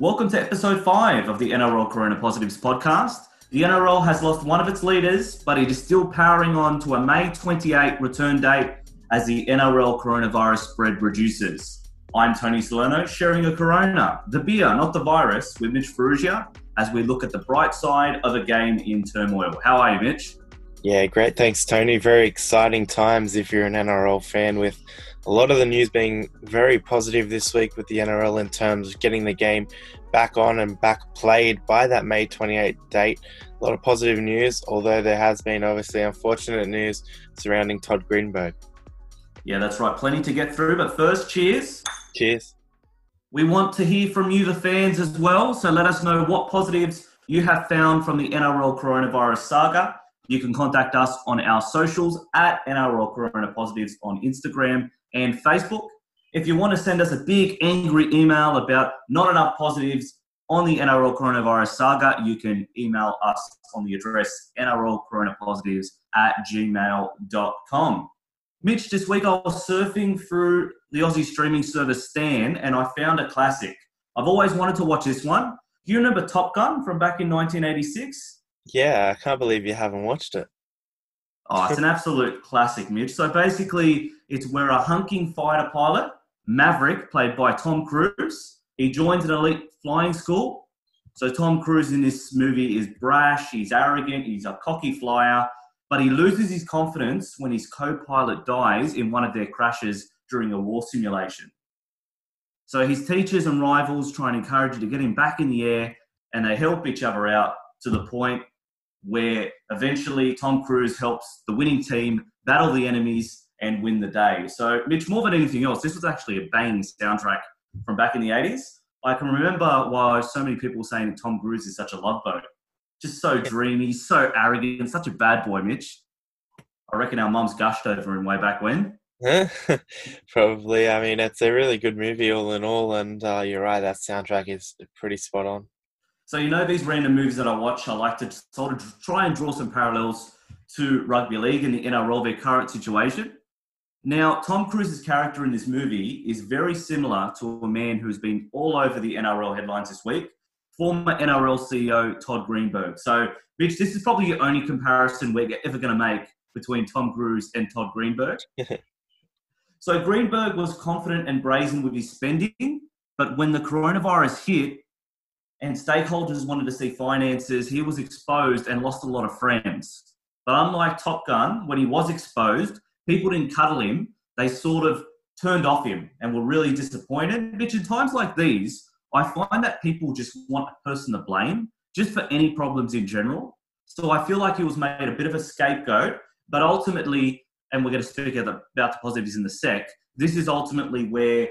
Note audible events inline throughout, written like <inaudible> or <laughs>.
Welcome to episode five of the NRL Corona Positives podcast. The NRL has lost one of its leaders, but it is still powering on to a May 28 return date as the NRL coronavirus spread reduces. I'm Tony Salerno, sharing a Corona, the beer, not the virus, with Mitch Ferrugia as we look at the bright side of a game in turmoil. How are you, Mitch? Yeah, great. Thanks, Tony. Very exciting times if you're an NRL fan, with a lot of the news being very positive this week with the NRL in terms of getting the game back on and back played by that May 28 date. A lot of positive news, although there has been obviously unfortunate news surrounding Todd Greenberg. Yeah, that's right. Plenty to get through. But first, cheers. Cheers. We want to hear from you, the fans, as well. So let us know what positives you have found from the NRL coronavirus saga. You can contact us on our socials at NRL Corona Positives on Instagram and Facebook. If you want to send us a big angry email about not enough positives on the NRL coronavirus saga, you can email us on the address nrlcoronapositives at gmail.com. Mitch, this week I was surfing through the Aussie streaming service Stan and I found a classic. I've always wanted to watch this one. Do you remember Top Gun from back in 1986? Yeah, I can't believe you haven't watched it. Oh, it's an absolute classic, Mitch. So basically, it's where a hunking fighter pilot, Maverick, played by Tom Cruise, he joins an elite flying school. So Tom Cruise in this movie is brash, he's arrogant, he's a cocky flyer, but he loses his confidence when his co-pilot dies in one of their crashes during a war simulation. So his teachers and rivals try and encourage you to get him back in the air, and they help each other out to the point where eventually Tom Cruise helps the winning team battle the enemies and win the day. So, Mitch, more than anything else, this was actually a banging soundtrack from back in the 80s. I can remember why so many people were saying Tom Cruise is such a love boat. Just so dreamy, so arrogant, such a bad boy, Mitch. I reckon our mums gushed over him way back when. <laughs> Probably. I mean, it's a really good movie all in all, and uh, you're right, that soundtrack is pretty spot on. So, you know, these random movies that I watch, I like to sort of try and draw some parallels to rugby league and the NRL, their current situation. Now, Tom Cruise's character in this movie is very similar to a man who's been all over the NRL headlines this week, former NRL CEO Todd Greenberg. So, Mitch, this is probably the only comparison we're ever going to make between Tom Cruise and Todd Greenberg. <laughs> so, Greenberg was confident and brazen with his spending, but when the coronavirus hit, and stakeholders wanted to see finances, he was exposed and lost a lot of friends. But unlike Top Gun, when he was exposed, people didn't cuddle him. They sort of turned off him and were really disappointed. Which in times like these, I find that people just want a person to blame just for any problems in general. So I feel like he was made a bit of a scapegoat, but ultimately, and we're going to speak about the positives in the sec, this is ultimately where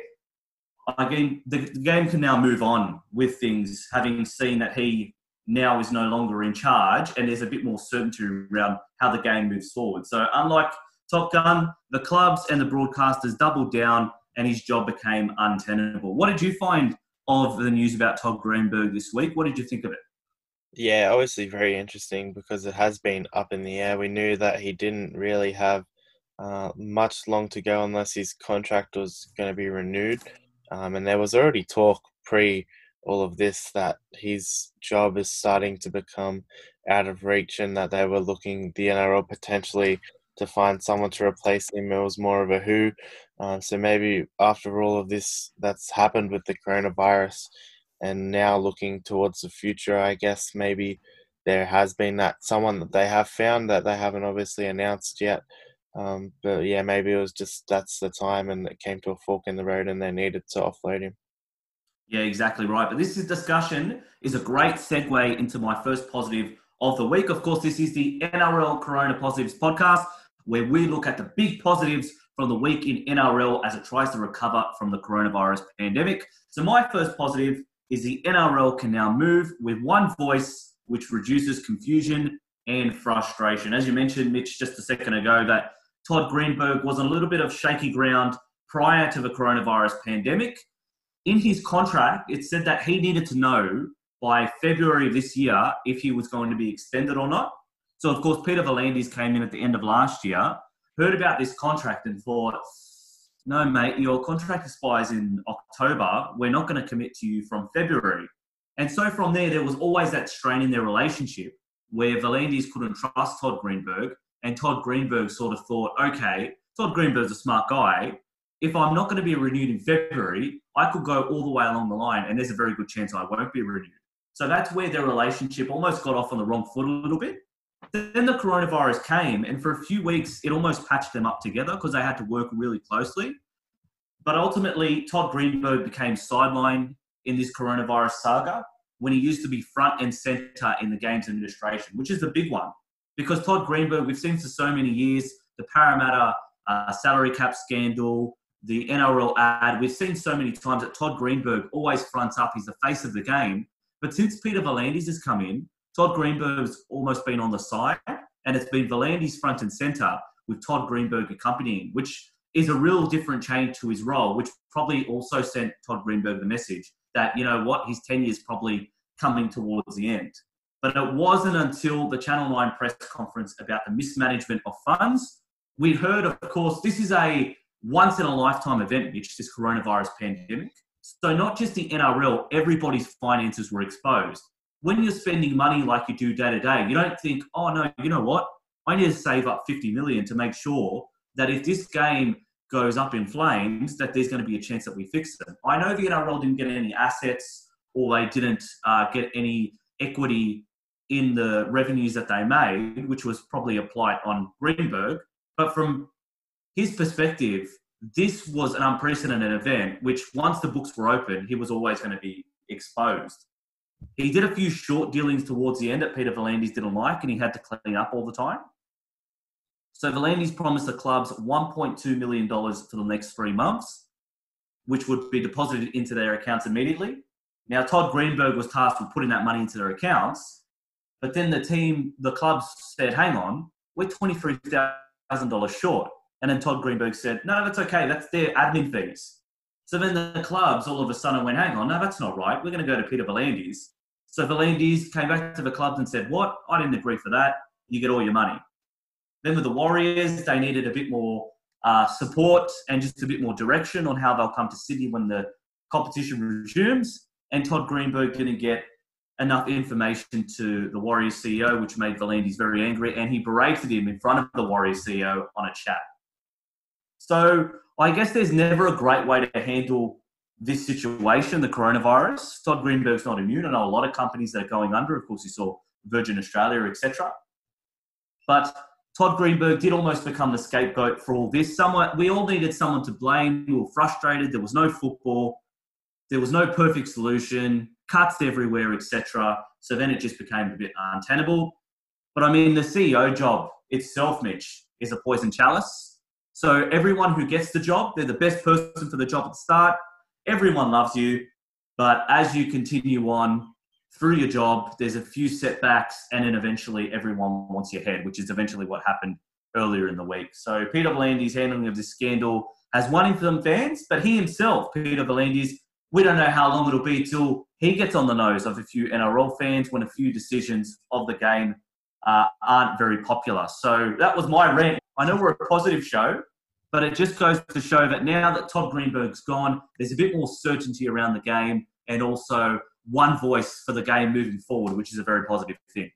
again, the, the game can now move on with things, having seen that he now is no longer in charge, and there's a bit more certainty around how the game moves forward. So, unlike Top Gun, the clubs and the broadcasters doubled down, and his job became untenable. What did you find of the news about Todd Greenberg this week? What did you think of it? Yeah, obviously very interesting because it has been up in the air. We knew that he didn't really have uh, much long to go unless his contract was going to be renewed. Um, and there was already talk pre all of this that his job is starting to become out of reach and that they were looking, the NRL potentially, to find someone to replace him. It was more of a who. Uh, so maybe after all of this that's happened with the coronavirus and now looking towards the future, I guess maybe there has been that someone that they have found that they haven't obviously announced yet um, but yeah, maybe it was just that's the time and it came to a fork in the road and they needed to offload him. Yeah, exactly right. But this is discussion is a great segue into my first positive of the week. Of course, this is the NRL Corona Positives podcast, where we look at the big positives from the week in NRL as it tries to recover from the coronavirus pandemic. So, my first positive is the NRL can now move with one voice, which reduces confusion and frustration. As you mentioned, Mitch, just a second ago, that Todd Greenberg was on a little bit of shaky ground prior to the coronavirus pandemic. In his contract, it said that he needed to know by February of this year if he was going to be extended or not. So, of course, Peter V'landys came in at the end of last year, heard about this contract, and thought, no, mate, your contract expires in October. We're not going to commit to you from February. And so from there, there was always that strain in their relationship where V'landys couldn't trust Todd Greenberg, and Todd Greenberg sort of thought, okay, Todd Greenberg's a smart guy. If I'm not going to be renewed in February, I could go all the way along the line, and there's a very good chance I won't be renewed. So that's where their relationship almost got off on the wrong foot a little bit. Then the coronavirus came, and for a few weeks, it almost patched them up together because they had to work really closely. But ultimately, Todd Greenberg became sidelined in this coronavirus saga when he used to be front and center in the games administration, which is the big one. Because Todd Greenberg, we've seen for so many years the Parramatta uh, salary cap scandal, the NRL ad. We've seen so many times that Todd Greenberg always fronts up. He's the face of the game. But since Peter V'landys has come in, Todd Greenberg's almost been on the side, and it's been V'landys front and center with Todd Greenberg accompanying, which is a real different change to his role, which probably also sent Todd Greenberg the message that, you know what, his tenure is probably coming towards the end. But it wasn't until the Channel 9 press conference about the mismanagement of funds. We heard, of course, this is a once in a lifetime event, Mitch, this coronavirus pandemic. So, not just the NRL, everybody's finances were exposed. When you're spending money like you do day to day, you don't think, oh no, you know what? I need to save up 50 million to make sure that if this game goes up in flames, that there's going to be a chance that we fix them. I know the NRL didn't get any assets or they didn't uh, get any equity in the revenues that they made, which was probably applied on Greenberg. But from his perspective, this was an unprecedented event, which once the books were open, he was always going to be exposed. He did a few short dealings towards the end that Peter V'landys didn't like, and he had to clean up all the time. So V'landys promised the clubs $1.2 million for the next three months, which would be deposited into their accounts immediately. Now, Todd Greenberg was tasked with putting that money into their accounts, but then the team, the clubs said, hang on, we're $23,000 short. And then Todd Greenberg said, no, that's okay, that's their admin fees. So then the clubs all of a sudden went, hang on, no, that's not right. We're going to go to Peter V'landys. So V'landys came back to the clubs and said, what? I didn't agree for that. You get all your money. Then with the Warriors, they needed a bit more uh, support and just a bit more direction on how they'll come to Sydney when the competition resumes. And Todd Greenberg didn't get enough information to the Warriors CEO, which made V'landys very angry, and he berated him in front of the Warriors CEO on a chat. So I guess there's never a great way to handle this situation, the coronavirus. Todd Greenberg's not immune. I know a lot of companies that are going under. Of course, you saw Virgin Australia, etc. But Todd Greenberg did almost become the scapegoat for all this. Someone, we all needed someone to blame. We were frustrated. There was no football. There was no perfect solution. Cuts everywhere, etc. So then it just became a bit untenable. But I mean, the CEO job itself, Mitch, is a poison chalice. So everyone who gets the job, they're the best person for the job at the start. Everyone loves you. But as you continue on, through your job, there's a few setbacks, and then eventually everyone wants your head, which is eventually what happened earlier in the week. So Peter V'landys' handling of this scandal has won him some fans, but he himself, Peter V'landys, we don't know how long it'll be till he gets on the nose of a few NRL fans when a few decisions of the game uh, aren't very popular. So that was my rant. I know we're a positive show, but it just goes to show that now that Todd Greenberg's gone, there's a bit more certainty around the game and also one voice for the game moving forward, which is a very positive thing.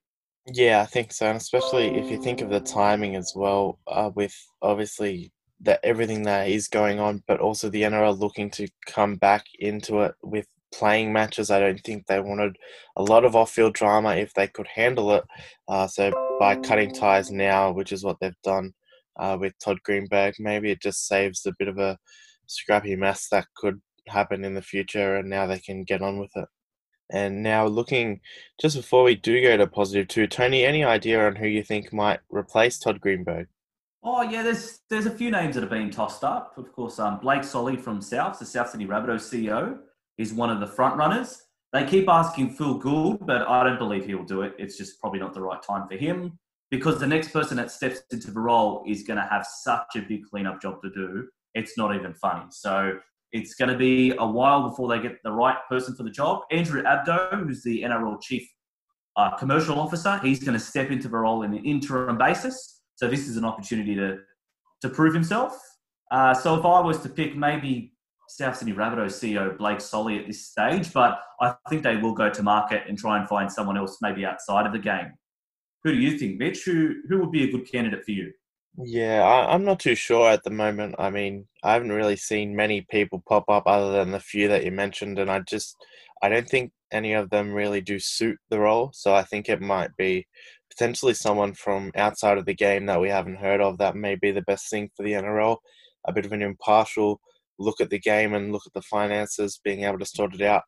Yeah, I think so, and especially if you think of the timing as well, uh, with obviously that everything that is going on, but also the NRL looking to come back into it with playing matches. I don't think they wanted a lot of off-field drama if they could handle it. Uh, so by cutting ties now, which is what they've done uh, with Todd Greenberg, maybe it just saves a bit of a scrappy mess that could happen in the future, and now they can get on with it. And now looking just before we do go to positive two, Tony, any idea on who you think might replace Todd Greenberg? Oh yeah, there's there's a few names that have been tossed up. Of course, um, Blake Solly from South, the South Sydney Rabbitohs CEO, is one of the front runners. They keep asking Phil Gould, but I don't believe he'll do it. It's just probably not the right time for him because the next person that steps into the role is going to have such a big cleanup job to do. It's not even funny. So it's going to be a while before they get the right person for the job. Andrew Abdo, who's the NRL chief uh, commercial officer, he's going to step into the role in an interim basis. So this is an opportunity to to prove himself. Uh, so if I was to pick maybe South Sydney Rabbitohs CEO Blake Solly at this stage, but I think they will go to market and try and find someone else maybe outside of the game. Who do you think, Mitch? Who who would be a good candidate for you? Yeah, I, I'm not too sure at the moment. I mean, I haven't really seen many people pop up other than the few that you mentioned, and I just I don't think any of them really do suit the role. So I think it might be potentially someone from outside of the game that we haven't heard of that may be the best thing for the NRL. A bit of an impartial look at the game and look at the finances, being able to sort it out.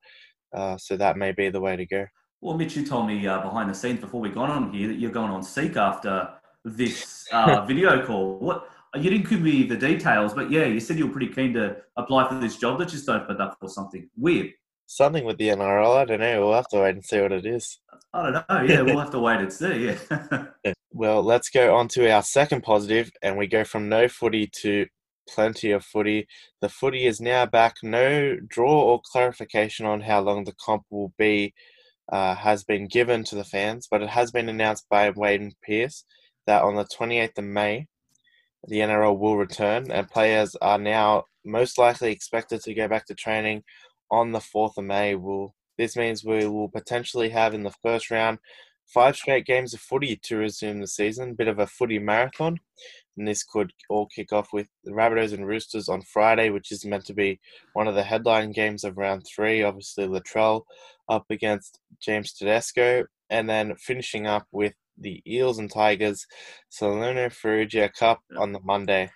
Uh, so that may be the way to go. Well, Mitch, you told me uh, behind the scenes before we got on here that you're going on Seek after this <laughs> uh, video call. What you didn't give me the details, but yeah, you said you were pretty keen to apply for this job that just opened up or something weird. Something with the NRL, I don't know. We'll have to wait and see what it is. I don't know. Yeah, we'll have to wait and see. <laughs> Yeah. well, let's go on to our second positive, and we go from no footy to plenty of footy. The footy is now back. No draw or clarification on how long the comp will be uh, has been given to the fans, but it has been announced by Wayne Pearce that on the 28th of May, the NRL will return, and players are now most likely expected to go back to training on the 4th of May. Will this means we will potentially have in the first round five straight games of footy to resume the season, a bit of a footy marathon. And this could all kick off with the Rabbitohs and Roosters on Friday, which is meant to be one of the headline games of round three. Obviously, Latrell up against James Tedesco, and then finishing up with the Eels and Tigers Salerno Ferrugia Cup on the Monday.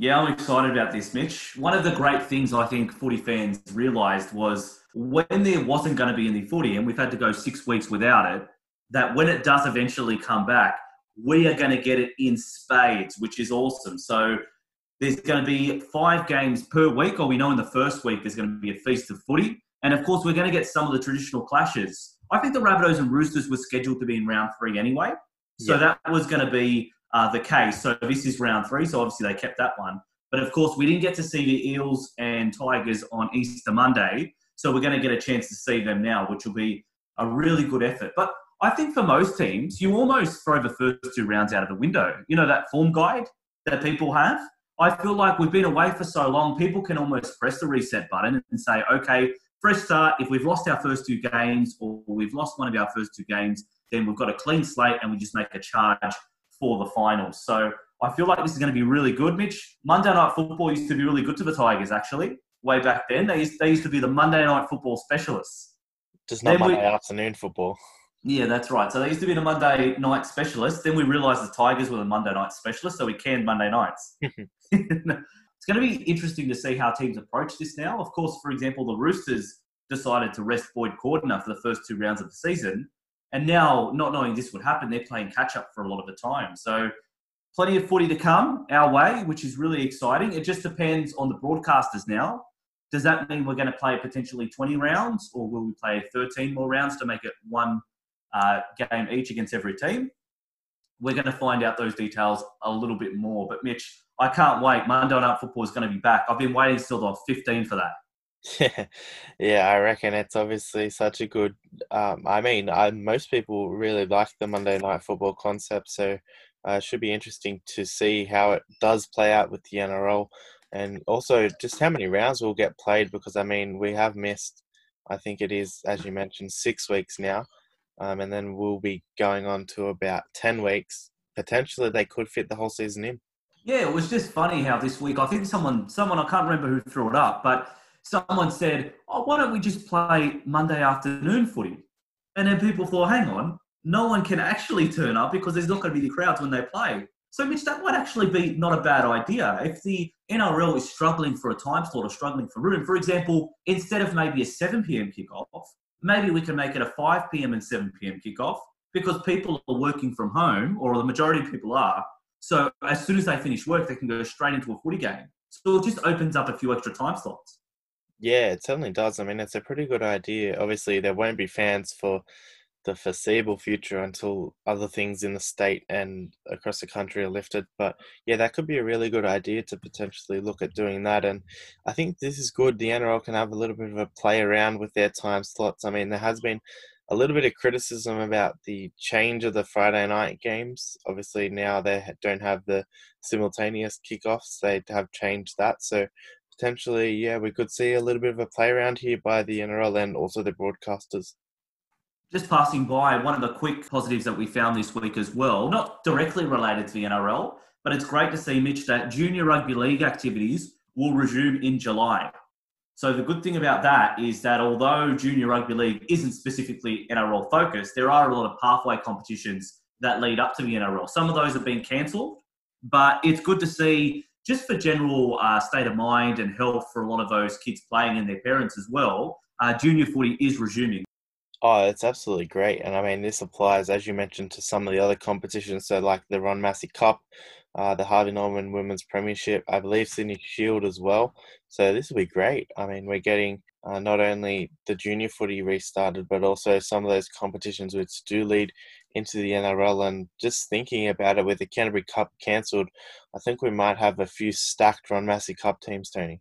Yeah, I'm excited about this, Mitch. One of the great things I think footy fans realised was when there wasn't going to be any footy, and we've had to go six weeks without it, that when it does eventually come back, we are going to get it in spades, which is awesome. So there's going to be five games per week, or we know in the first week there's going to be a feast of footy. And of course, we're going to get some of the traditional clashes. I think the Rabbitohs and Roosters were scheduled to be in round three anyway. So yeah. that was going to be uh, the case. So this is round three. So obviously they kept that one. But of course, we didn't get to see the Eels and Tigers on Easter Monday. So we're going to get a chance to see them now, which will be a really good effort. But I think for most teams, you almost throw the first two rounds out of the window. You know, that form guide that people have. I feel like we've been away for so long, people can almost press the reset button and say, okay, fresh start. If we've lost our first two games or we've lost one of our first two games, then we've got a clean slate and we just make a charge for the finals. So I feel like this is going to be really good, Mitch. Monday Night Football used to be really good to the Tigers, actually, way back then. They used, they used to be the Monday Night Football specialists. Just not then Monday we, afternoon football. Yeah, that's right. So they used to be the Monday night specialists. Then we realised the Tigers were the Monday night specialists, so we canned Monday nights. <laughs> it's going to be interesting to see how teams approach this now. Of course, for example, the Roosters decided to rest Boyd Cordner for the first two rounds of the season. And now, not knowing this would happen, they're playing catch up for a lot of the time. So, plenty of footy to come our way, which is really exciting. It just depends on the broadcasters now. Does that mean we're going to play potentially 20 rounds, or will we play 13 more rounds to make it one uh, game each against every team? We're going to find out those details a little bit more. But, Mitch, I can't wait. Monday Night Football is going to be back. I've been waiting till the 15 for that. Yeah, <laughs> yeah, I reckon it's obviously such a good. Um, I mean, I, most people really like the Monday Night Football concept, so uh, it should be interesting to see how it does play out with the NRL, and also just how many rounds will get played. Because I mean, we have missed, I think it is, as you mentioned, six weeks now, um, and then we'll be going on to about ten weeks. Potentially, they could fit the whole season in. Yeah, it was just funny how this week. I think someone, someone I can't remember who threw it up, but someone said, "Oh, why don't we just play Monday afternoon footy?" And then people thought, "Hang on, no one can actually turn up because there's not going to be the crowds when they play." So, Mitch, that might actually be not a bad idea. If the NRL is struggling for a time slot or struggling for room, for example, instead of maybe a 7 p.m. kickoff, maybe we can make it a 5 p.m. and 7 p.m. kickoff because people are working from home, or the majority of people are. So, as soon as they finish work, they can go straight into a footy game. So, it just opens up a few extra time slots. Yeah, it certainly does. I mean, it's a pretty good idea. Obviously, there won't be fans for the foreseeable future until other things in the state and across the country are lifted. But yeah, that could be a really good idea to potentially look at doing that. And I think this is good. The NRL can have a little bit of a play around with their time slots. I mean, there has been a little bit of criticism about the change of the Friday night games. Obviously, now they don't have the simultaneous kickoffs, they have changed that. So potentially, yeah, we could see a little bit of a play around here by the NRL and also the broadcasters. Just passing by, one of the quick positives that we found this week as well, not directly related to the NRL, but it's great to see, Mitch, that junior rugby league activities will resume in July. So the good thing about that is that although junior rugby league isn't specifically NRL focused, there are a lot of pathway competitions that lead up to the NRL. Some of those have been cancelled, but it's good to see just for general uh, state of mind and health for a lot of those kids playing and their parents as well. Uh, junior footy is resuming. Oh, it's absolutely great. And I mean, this applies, as you mentioned, to some of the other competitions. So, like the Ron Massey Cup, uh, the Harvey Norman Women's Premiership, I believe Sydney Shield as well. So, this will be great. I mean, we're getting uh, not only the junior footy restarted, but also some of those competitions which do lead into the NRL. And just thinking about it with the Canterbury Cup cancelled, I think we might have a few stacked Ron Massey Cup teams, Tony.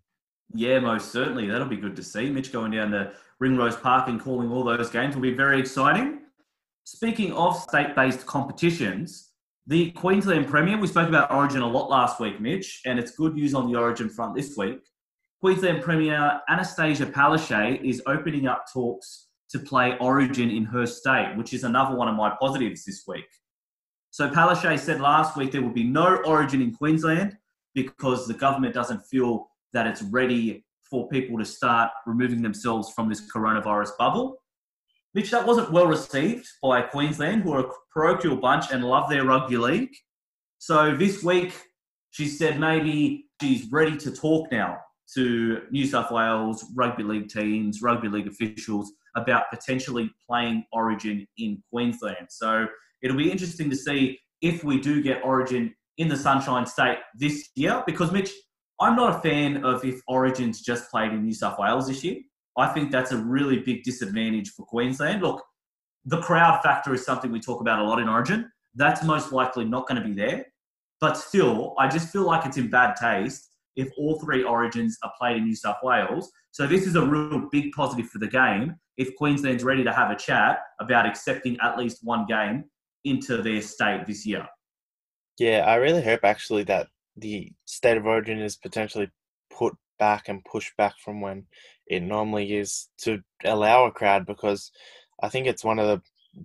Yeah, most certainly. That'll be good to see. Mitch going down to Ringrose Park and calling all those games will be very exciting. Speaking of state based competitions, the Queensland Premier, we spoke about Origin a lot last week, Mitch, and it's good news on the Origin front this week. Queensland Premier Annastacia Palaszczuk is opening up talks to play Origin in her state, which is another one of my positives this week. So Palaszczuk said last week there will be no Origin in Queensland because the government doesn't feel that it's ready for people to start removing themselves from this coronavirus bubble. Which that wasn't well received by Queensland, who are a parochial bunch and love their rugby league. So this week, she said maybe she's ready to talk now to New South Wales rugby league teams, rugby league officials about potentially playing Origin in Queensland. So it'll be interesting to see if we do get Origin in the Sunshine State this year, because Mitch, I'm not a fan of if Origins just played in New South Wales this year. I think that's a really big disadvantage for Queensland. Look, the crowd factor is something we talk about a lot in Origin. That's most likely not going to be there. But still, I just feel like it's in bad taste if all three Origins are played in New South Wales. So this is a real big positive for the game if Queensland's ready to have a chat about accepting at least one game into their state this year. Yeah, I really hope actually that the state of origin is potentially put back and pushed back from when it normally is to allow a crowd because I think it's one of the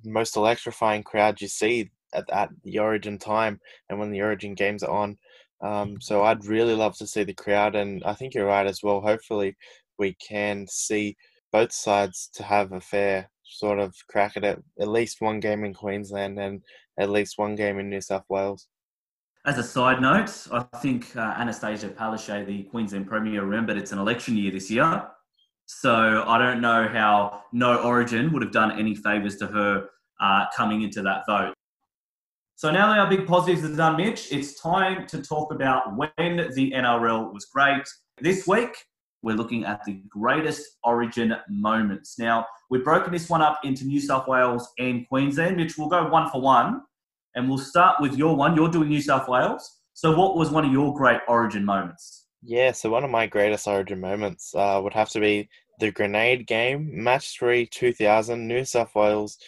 most electrifying crowds you see at, at the origin time and when the origin games are on. Um, so I'd really love to see the crowd, and I think you're right as well. Hopefully, we can see both sides to have a fair sort of crack at it. At least one game in Queensland and at least one game in New South Wales. As a side note, I think uh, Annastacia Palaszczuk, the Queensland Premier, remembered it's an election year this year. So I don't know how no origin would have done any favours to her uh, coming into that vote. So now that our big positives are done, Mitch, it's time to talk about when the NRL was great. This week, we're looking at the greatest origin moments. Now, we've broken this one up into New South Wales and Queensland, which we'll go one for one and we'll start with your one. You're doing New South Wales. So, what was one of your great Origin moments? Yeah, so one of my greatest Origin moments uh, would have to be the Grenade game, match three, 2000. New South Wales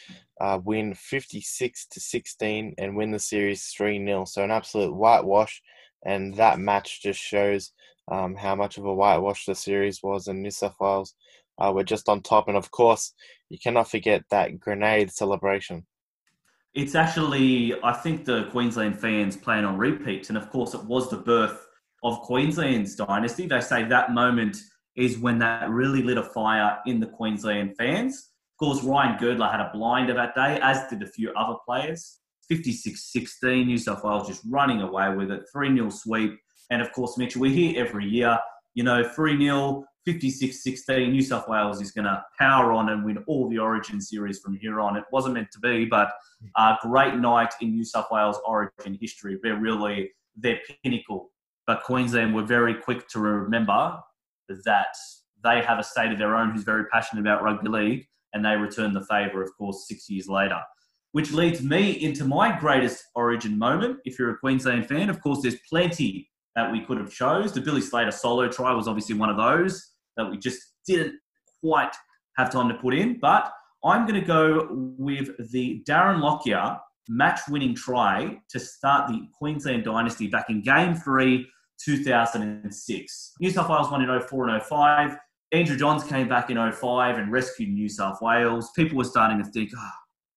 uh, win 56 to 16 and win the series 3 0. So, an absolute whitewash. And that match just shows um, how much of a whitewash the series was. And New South Wales uh, were just on top. And of course, you cannot forget that grenade celebration. It's actually, I think the Queensland fans plan on repeats. And of course, it was the birth of Queensland's dynasty. They say that moment is when that really lit a fire in the Queensland fans. Of course, Ryan Girdler had a blinder that day, as did a few other players. 56 16, New South Wales just running away with it. 3 0 sweep. And of course, Mitchell, we hear every year, you know, 3 0, 56 16, New South Wales is going to power on and win all the Origin series from here on. It wasn't meant to be, but a great night in New South Wales Origin history. They're really their pinnacle. But Queensland were very quick to remember that they have a state of their own who's very passionate about rugby league, and they return the favour, of course, six years later. Which leads me into my greatest Origin moment. If you're a Queensland fan, of course, there's plenty that we could have chose. The Billy Slater solo try was obviously one of those that we just didn't quite have time to put in. But I'm going to go with the Darren Lockyer match winning try to start the Queensland dynasty back in game three 2006. New South Wales won in 04 and 05. Andrew Johns came back in 05 and rescued New South Wales. People were starting to think, oh,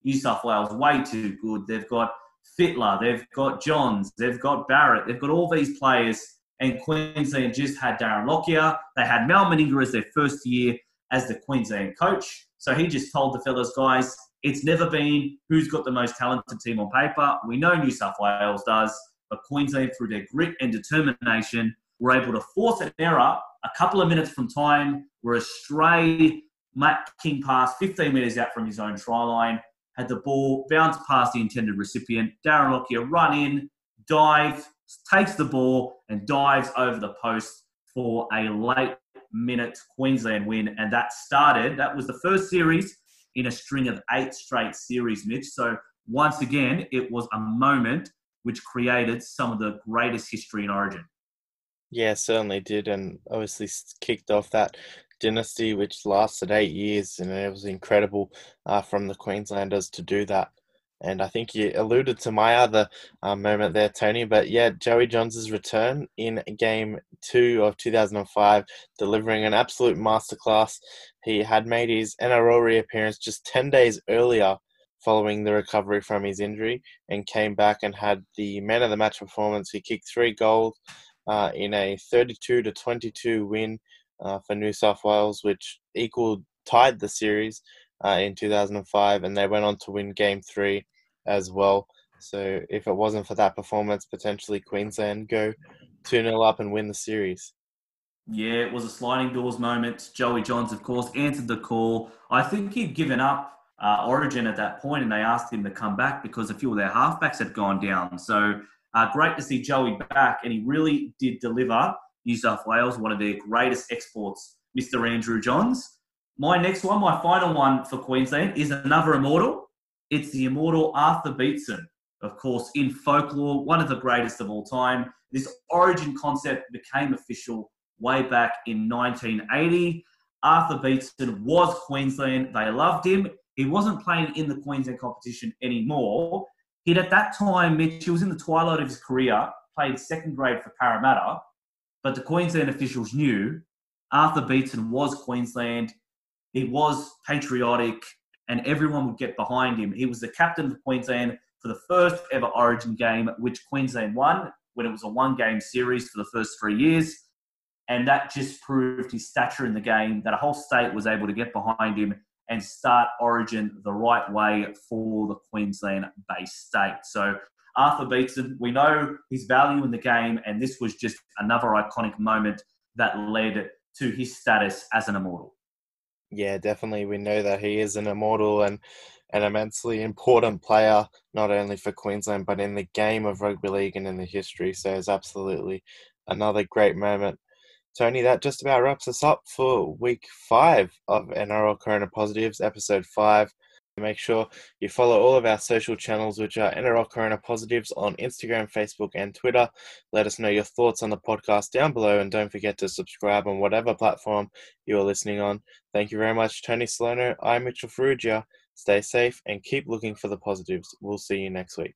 New South Wales way too good. They've got Fittler, they've got Johns, they've got Barrett, they've got all these players. And Queensland just had Darren Lockyer. They had Mal Meninga as their first year as the Queensland coach. So he just told the fellas, guys, it's never been who's got the most talented team on paper. We know New South Wales does, but Queensland, through their grit and determination, were able to force an error a couple of minutes from time where a stray Matt King pass 15 metres out from his own try line had the ball bounce past the intended recipient. Darren Lockyer run in, dive, takes the ball and dives over the post for a late minute Queensland win. And that started, that was the first series in a string of eight straight series, Mitch. So once again, it was a moment which created some of the greatest history in Origin. Yeah, certainly did, and obviously kicked off that dynasty, which lasted eight years, and it was incredible uh, from the Queenslanders to do that. And I think you alluded to my other uh, moment there, Tony. But yeah, Joey Johns' return in game two of 2005, delivering an absolute masterclass. He had made his NRL reappearance just 10 days earlier following the recovery from his injury and came back and had the man of the match performance. He kicked three goals uh, in a 32 to 22 win uh, for New South Wales, which equaled tied the series uh, in 2005, and they went on to win Game Three as well. So if it wasn't for that performance, potentially Queensland go 2 0 up and win the series. Yeah, it was a sliding doors moment. Joey Johns, of course, answered the call. I think he'd given up uh, Origin at that point, and they asked him to come back because a few of their halfbacks had gone down. So uh, great to see Joey back, and he really did deliver New South Wales, one of their greatest exports, Mr. Andrew Johns. My next one, my final one for Queensland, is another immortal. It's the immortal Arthur Beetson, of course, in folklore, one of the greatest of all time. This origin concept became official way back in 1980. Arthur Beetson was Queensland. They loved him. He wasn't playing in the Queensland competition anymore. He'd at that time, Mitch, he was in the twilight of his career, played second grade for Parramatta, but the Queensland officials knew Arthur Beetson was Queensland. He was patriotic, and everyone would get behind him. He was the captain of Queensland for the first ever Origin game, which Queensland won when it was a one game series for the first three years. And that just proved his stature in the game, that a whole state was able to get behind him and start Origin the right way for the Queensland based state. So Arthur Beetson, we know his value in the game, and this was just another iconic moment that led to his status as an immortal. Yeah, definitely. We know that he is an immortal and an immensely important player, not only for Queensland, but in the game of rugby league and in the history. So it's absolutely another great moment. Tony, that just about wraps us up for week five of NRL Corona Positives, episode five. Make sure you follow all of our social channels, which are NRL Corona Positives on Instagram, Facebook, and Twitter. Let us know your thoughts on the podcast down below, and don't forget to subscribe on whatever platform you are listening on. Thank you very much, Tony Salerno. I'm Mitchell Ferrugia. Stay safe and keep looking for the positives. We'll see you next week.